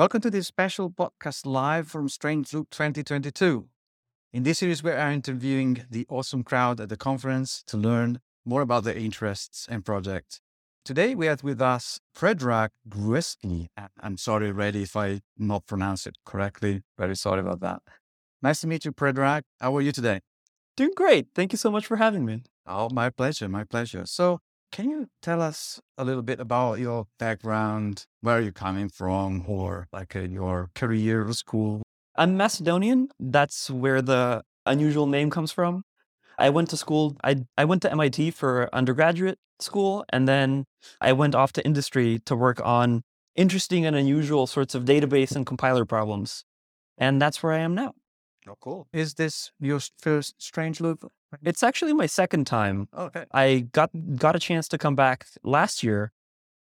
Welcome to this special podcast live from Strange Loop 2022. In this series, we are interviewing the awesome crowd at the conference to learn more about their interests and projects. Today, we have with us Predrag Gruevski. I'm sorry already if I not pronounce it correctly. Very sorry about that. Nice to meet you, Predrag. How are you today? Doing great. Thank you so much for having me. Oh, my pleasure. My pleasure. So, can you tell us a little bit about your background, where you're coming from, or like uh, your career or school? I'm Macedonian. That's where the unusual name comes from. I went to school, I, I went to MIT for undergraduate school, and then I went off to industry to work on interesting and unusual sorts of database and compiler problems. And that's where I am now. Oh, cool. Is this your first Strange Loop? It's actually my second time. Okay. I got got a chance to come back last year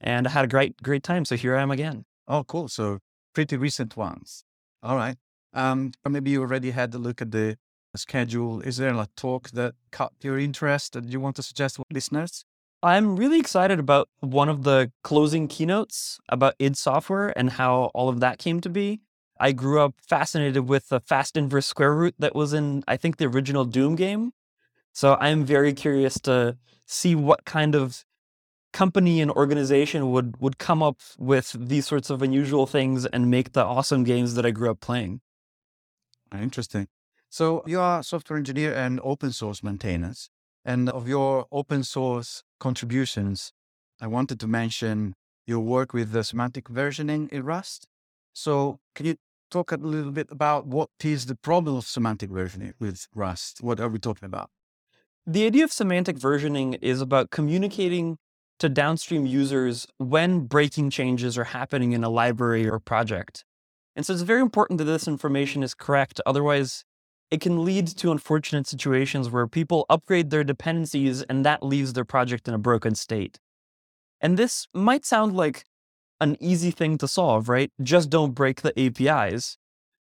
and I had a great great time. So here I am again. Oh, cool. So pretty recent ones. All right. Um, maybe you already had a look at the schedule. Is there a talk that caught your interest that you want to suggest to listeners? I'm really excited about one of the closing keynotes about id Software and how all of that came to be. I grew up fascinated with the fast inverse square root that was in, I think, the original Doom game. So I'm very curious to see what kind of company and organization would would come up with these sorts of unusual things and make the awesome games that I grew up playing. Interesting. So you are a software engineer and open source maintainers. And of your open source contributions, I wanted to mention your work with the semantic versioning in Rust. So can you talk a little bit about what is the problem of semantic versioning with Rust? What are we talking about? The idea of semantic versioning is about communicating to downstream users when breaking changes are happening in a library or project. And so it's very important that this information is correct. Otherwise, it can lead to unfortunate situations where people upgrade their dependencies and that leaves their project in a broken state. And this might sound like an easy thing to solve, right? Just don't break the APIs.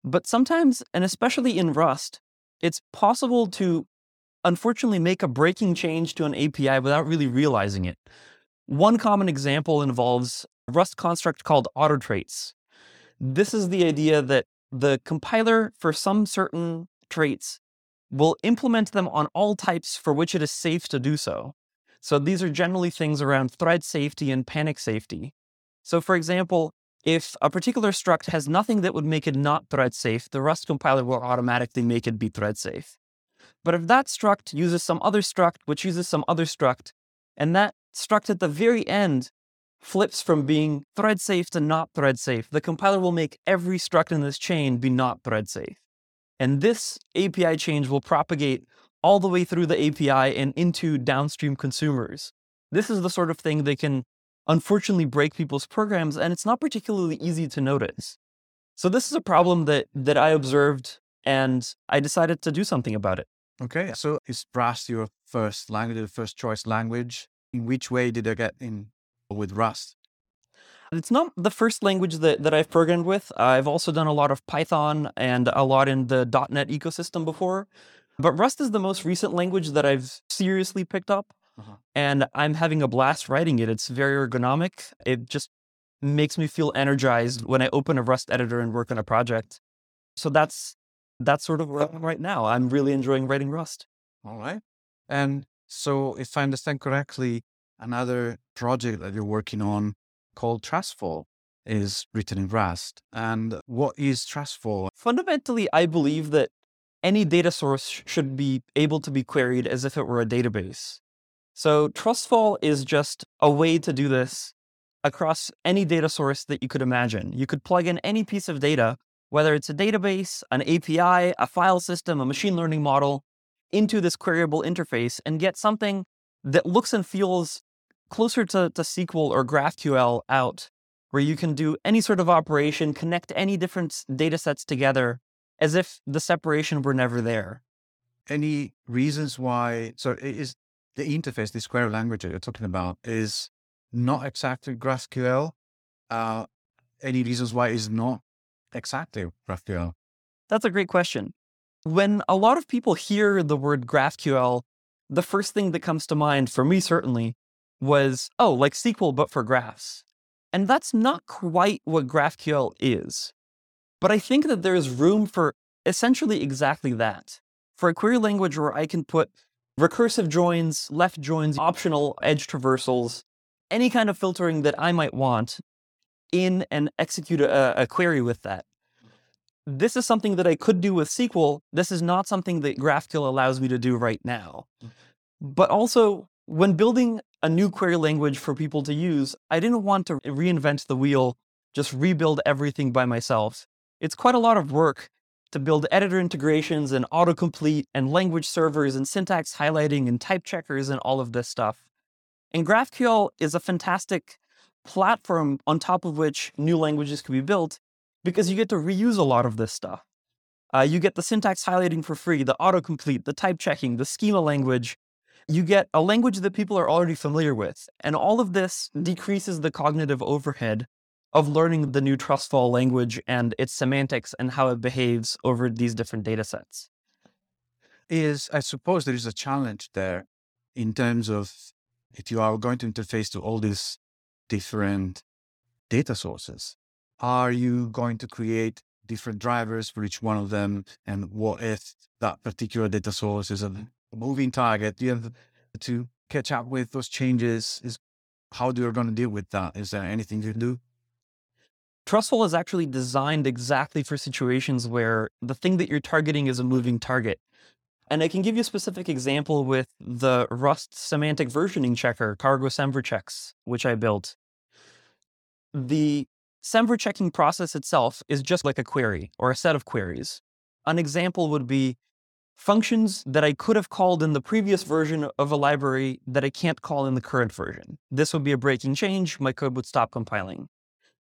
But sometimes, and especially in Rust, it's possible to unfortunately make a breaking change to an API without really realizing it. One common example involves a Rust construct called auto traits. This is the idea that the compiler for some certain traits will implement them on all types for which it is safe to do so. So these are generally things around thread safety and panic safety. So for example, if a particular struct has nothing that would make it not thread safe, the Rust compiler will automatically make it be thread safe. But if that struct uses some other struct, which uses some other struct, and that struct at the very end flips from being thread safe to not thread safe, the compiler will make every struct in this chain be not thread safe. And this API change will propagate all the way through the API and into downstream consumers. This is the sort of thing that can unfortunately break people's programs, and it's not particularly easy to notice. So this is a problem that that I observed, and I decided to do something about it. Okay, so is Rust your first language, your first choice language? In which way did I get in with Rust? It's not the first language that, that I've programmed with. I've also done a lot of Python and a lot in the .NET ecosystem before. But Rust is the most recent language that I've seriously picked up. Uh-huh. And I'm having a blast writing it. It's very ergonomic. It just makes me feel energized when I open a Rust editor and work on a project. So that's that's sort of where I'm right now. I'm really enjoying writing Rust. All right. And so if I understand correctly, another project that you're working on called Trustfall is written in Rust. And what is Trustfall? Fundamentally, I believe that any data source should be able to be queried as if it were a database. So Trustfall is just a way to do this across any data source that you could imagine. You could plug in any piece of data, whether it's a database, an API, a file system, a machine learning model, into this queryable interface and get something that looks and feels closer to, to SQL or GraphQL out, where you can do any sort of operation, connect any different data sets together as if the separation were never there. Any reasons why? So is the interface, this query language that you're talking about, is not exactly GraphQL. Uh, any reasons why it's not exactly GraphQL? That's a great question. When a lot of people hear the word GraphQL, the first thing that comes to mind, for me certainly, was, oh, like SQL, but for graphs. And that's not quite what GraphQL is. But I think that there is room for essentially exactly that. For a query language where I can put recursive joins, left joins, optional edge traversals, any kind of filtering that I might want in and execute a, a query with that. This is something that I could do with SQL. This is not something that GraphQL allows me to do right now. But also, when building a new query language for people to use, I didn't want to reinvent the wheel, just rebuild everything by myself. It's quite a lot of work to build editor integrations and autocomplete and language servers and syntax highlighting and type checkers and all of this stuff. And GraphQL is a fantastic platform on top of which new languages can be built because you get to reuse a lot of this stuff. Uh, you get the syntax highlighting for free, the autocomplete, the type checking, the schema language. You get a language that people are already familiar with. And all of this decreases the cognitive overhead of learning the new trustfall language and its semantics and how it behaves over these different data sets. Is I suppose there is a challenge there in terms of if you are going to interface to all these different data sources, are you going to create different drivers for each one of them? And what if that particular data source is a moving target? Do you have to catch up with those changes? Is how do you going to deal with that? Is there anything you can do? Trustfall is actually designed exactly for situations where the thing that you're targeting is a moving target. And I can give you a specific example with the Rust semantic versioning checker, Cargo Semver checks, which I built. The Semver checking process itself is just like a query or a set of queries. An example would be functions that I could have called in the previous version of a library that I can't call in the current version. This would be a breaking change, my code would stop compiling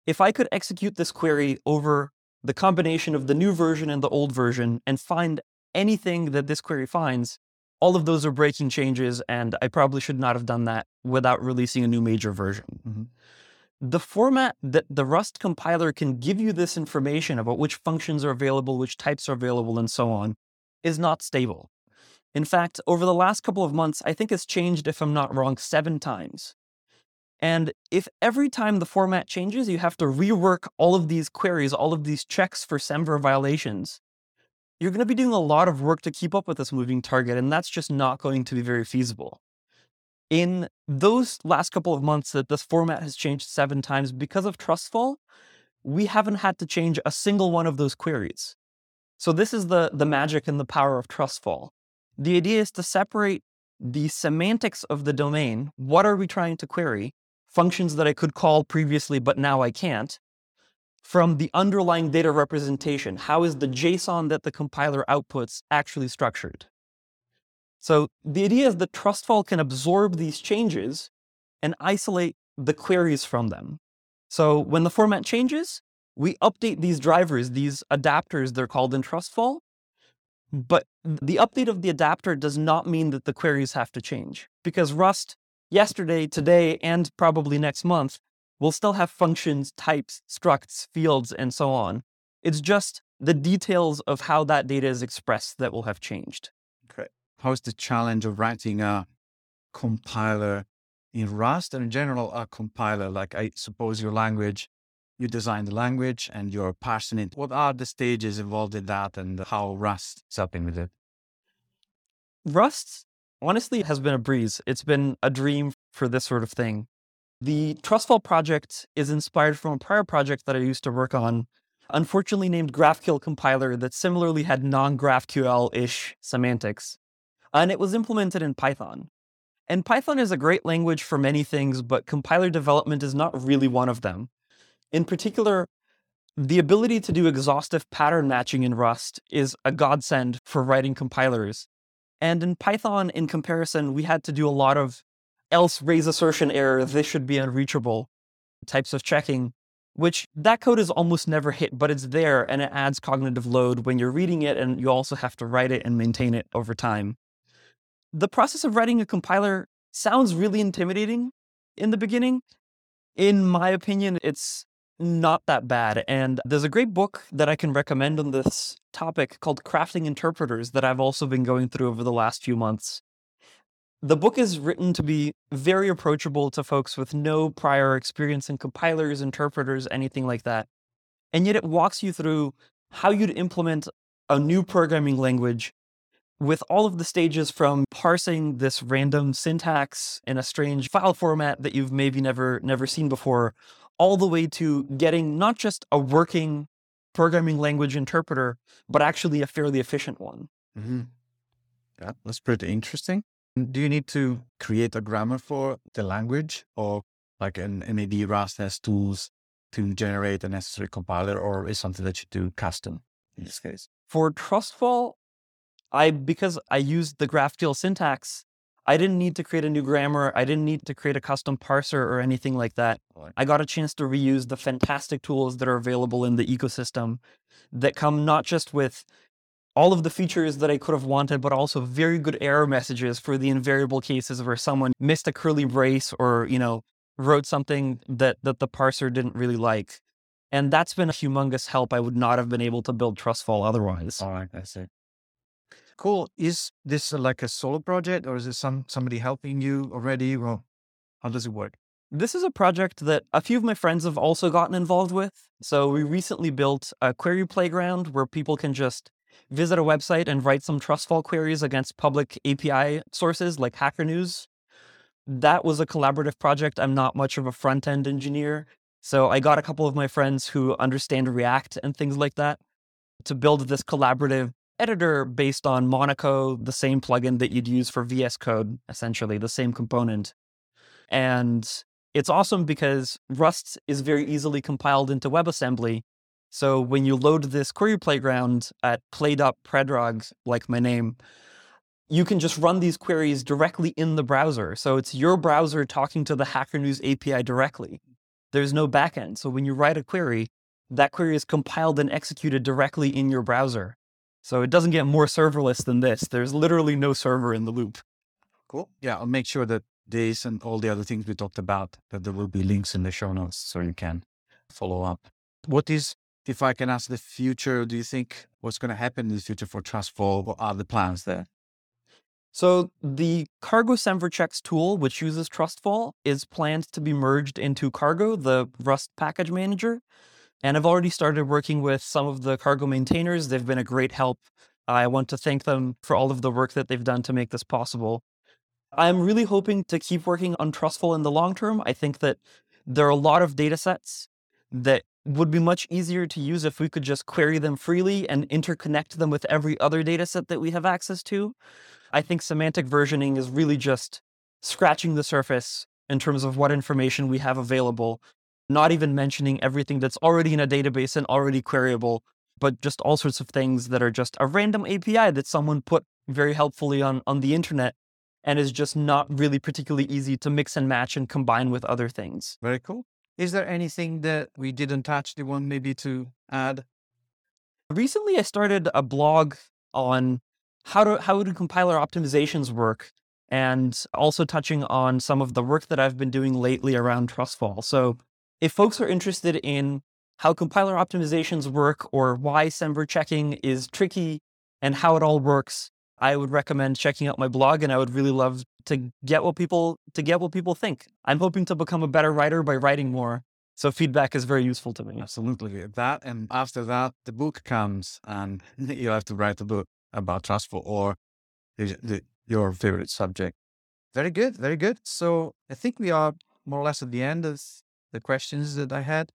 if I could execute this query over the combination of the new version and the old version and find anything that this query finds, all of those are breaking changes, and I probably should not have done that without releasing a new major version. Mm-hmm. The format that the Rust compiler can give you this information about which functions are available, which types are available, and so on is not stable. In fact, over the last couple of months, I think it's changed, if I'm not wrong, seven times. And if every time the format changes, you have to rework all of these queries, all of these checks for Semver violations, you're going to be doing a lot of work to keep up with this moving target, and that's just not going to be very feasible. In those last couple of months that this format has changed seven times because of Trustfall, we haven't had to change a single one of those queries. So this is the, the magic and the power of Trustfall. The idea is to separate the semantics of the domain, what are we trying to query, functions that I could call previously, but now I can't, from the underlying data representation. How is the JSON that the compiler outputs actually structured? So the idea is that Trustfall can absorb these changes and isolate the queries from them. So when the format changes, we update these drivers, these adapters, they're called in Trustfall. But the update of the adapter does not mean that the queries have to change because Rust yesterday, today, and probably next month, we'll still have functions, types, structs, fields, and so on. It's just the details of how that data is expressed that will have changed. How's the challenge of writing a compiler in Rust and in general a compiler? Like I suppose your language, you design the language and you're parsing it. What are the stages involved in that and how Rust is helping with it? Rust honestly has been a breeze. It's been a dream for this sort of thing. The Trustfall project is inspired from a prior project that I used to work on, unfortunately named GraphQL compiler that similarly had non-GraphQL-ish semantics. And it was implemented in Python. And Python is a great language for many things, but compiler development is not really one of them. In particular, the ability to do exhaustive pattern matching in Rust is a godsend for writing compilers and in Python, in comparison, we had to do a lot of else raise assertion error, this should be unreachable types of checking, which that code is almost never hit, but it's there and it adds cognitive load when you're reading it and you also have to write it and maintain it over time. The process of writing a compiler sounds really intimidating in the beginning. In my opinion, it's not that bad. And there's a great book that I can recommend on this topic called Crafting Interpreters that I've also been going through over the last few months. The book is written to be very approachable to folks with no prior experience in compilers, interpreters, anything like that. And yet it walks you through how you'd implement a new programming language with all of the stages from parsing this random syntax in a strange file format that you've maybe never never seen before all the way to getting not just a working programming language interpreter but actually a fairly efficient one Mm-hmm. Yeah, that's pretty interesting. Do you need to create a grammar for the language or like an NAD Rust has tools to generate a necessary compiler or is something that you do custom in this case? for trustfall i because i used the graphql syntax i didn't need to create a new grammar i didn't need to create a custom parser or anything like that I got a chance to reuse the fantastic tools that are available in the ecosystem that come not just with all of the features that I could have wanted, but also very good error messages for the invariable cases where someone missed a curly brace or, you know, wrote something that, that the parser didn't really like. And that's been a humongous help. I would not have been able to build Trustfall otherwise. All right, I see. Cool. Is this uh, like a solo project or is it some somebody helping you already? Well, how does it work? This is a project that a few of my friends have also gotten involved with. So we recently built a query playground where people can just visit a website and write some trustfall queries against public API sources like Hacker News. That was a collaborative project. I'm not much of a front end engineer. So I got a couple of my friends who understand React and things like that to build this collaborative editor based on Monaco, the same plugin that you'd use for VS Code, essentially, the same component. And it's awesome because Rust is very easily compiled into WebAssembly. So when you load this query playground at play.predr.ag, like my name, you can just run these queries directly in the browser. So it's your browser talking to the Hacker News API directly. There's no backend. So when you write a query, that query is compiled and executed directly in your browser. So it doesn't get more serverless than this. There's literally no server in the loop. Cool. Yeah, I'll make sure that this and all the other things we talked about, that there will be links in the show notes so you can follow up. What is, if I can ask the future, do you think what's going to happen in the future for Trustfall? What are the plans there? So the Cargo Semverchecks tool, which uses Trustfall, is planned to be merged into Cargo, the Rust package manager. And I've already started working with some of the Cargo maintainers. They've been a great help. I want to thank them for all of the work that they've done to make this possible. I'm really hoping to keep working on Trustfall in the long term. I think that there are a lot of data sets that would be much easier to use if we could just query them freely and interconnect them with every other data set that we have access to. I think semantic versioning is really just scratching the surface in terms of what information we have available, not even mentioning everything that's already in a database and already queryable, but just all sorts of things that are just a random API that someone put very helpfully on, on the internet and is just not really particularly easy to mix and match and combine with other things. Very cool. Is there anything that we didn't touch you want maybe to add? Recently, I started a blog on how to how do compiler optimizations work, and also touching on some of the work that I've been doing lately around Trustfall. So, if folks are interested in how compiler optimizations work or why Semver checking is tricky and how it all works, I would recommend checking out my blog, and I would really love to get what people to get what people think. I'm hoping to become a better writer by writing more, so feedback is very useful to me. Absolutely. That and after that, the book comes and you have to write a book about Trustfall or the, the, your favorite subject. Very good. Very good. So I think we are more or less at the end of the questions that I had.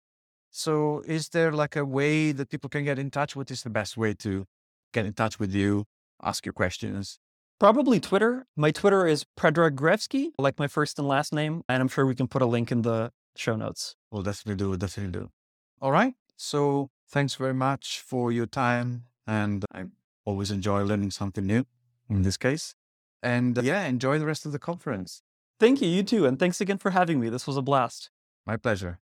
So is there like a way that people can get in touch? What is the best way to get in touch with you, ask your questions? Probably Twitter. My Twitter is Predrag Gruevski, like my first and last name, and I'm sure we can put a link in the show notes. We'll definitely do. We'll definitely do. All right. So thanks very much for your time. And I always enjoy learning something new in this case. And uh, yeah, enjoy the rest of the conference. Thank you, you too, and thanks again for having me. This was a blast. My pleasure.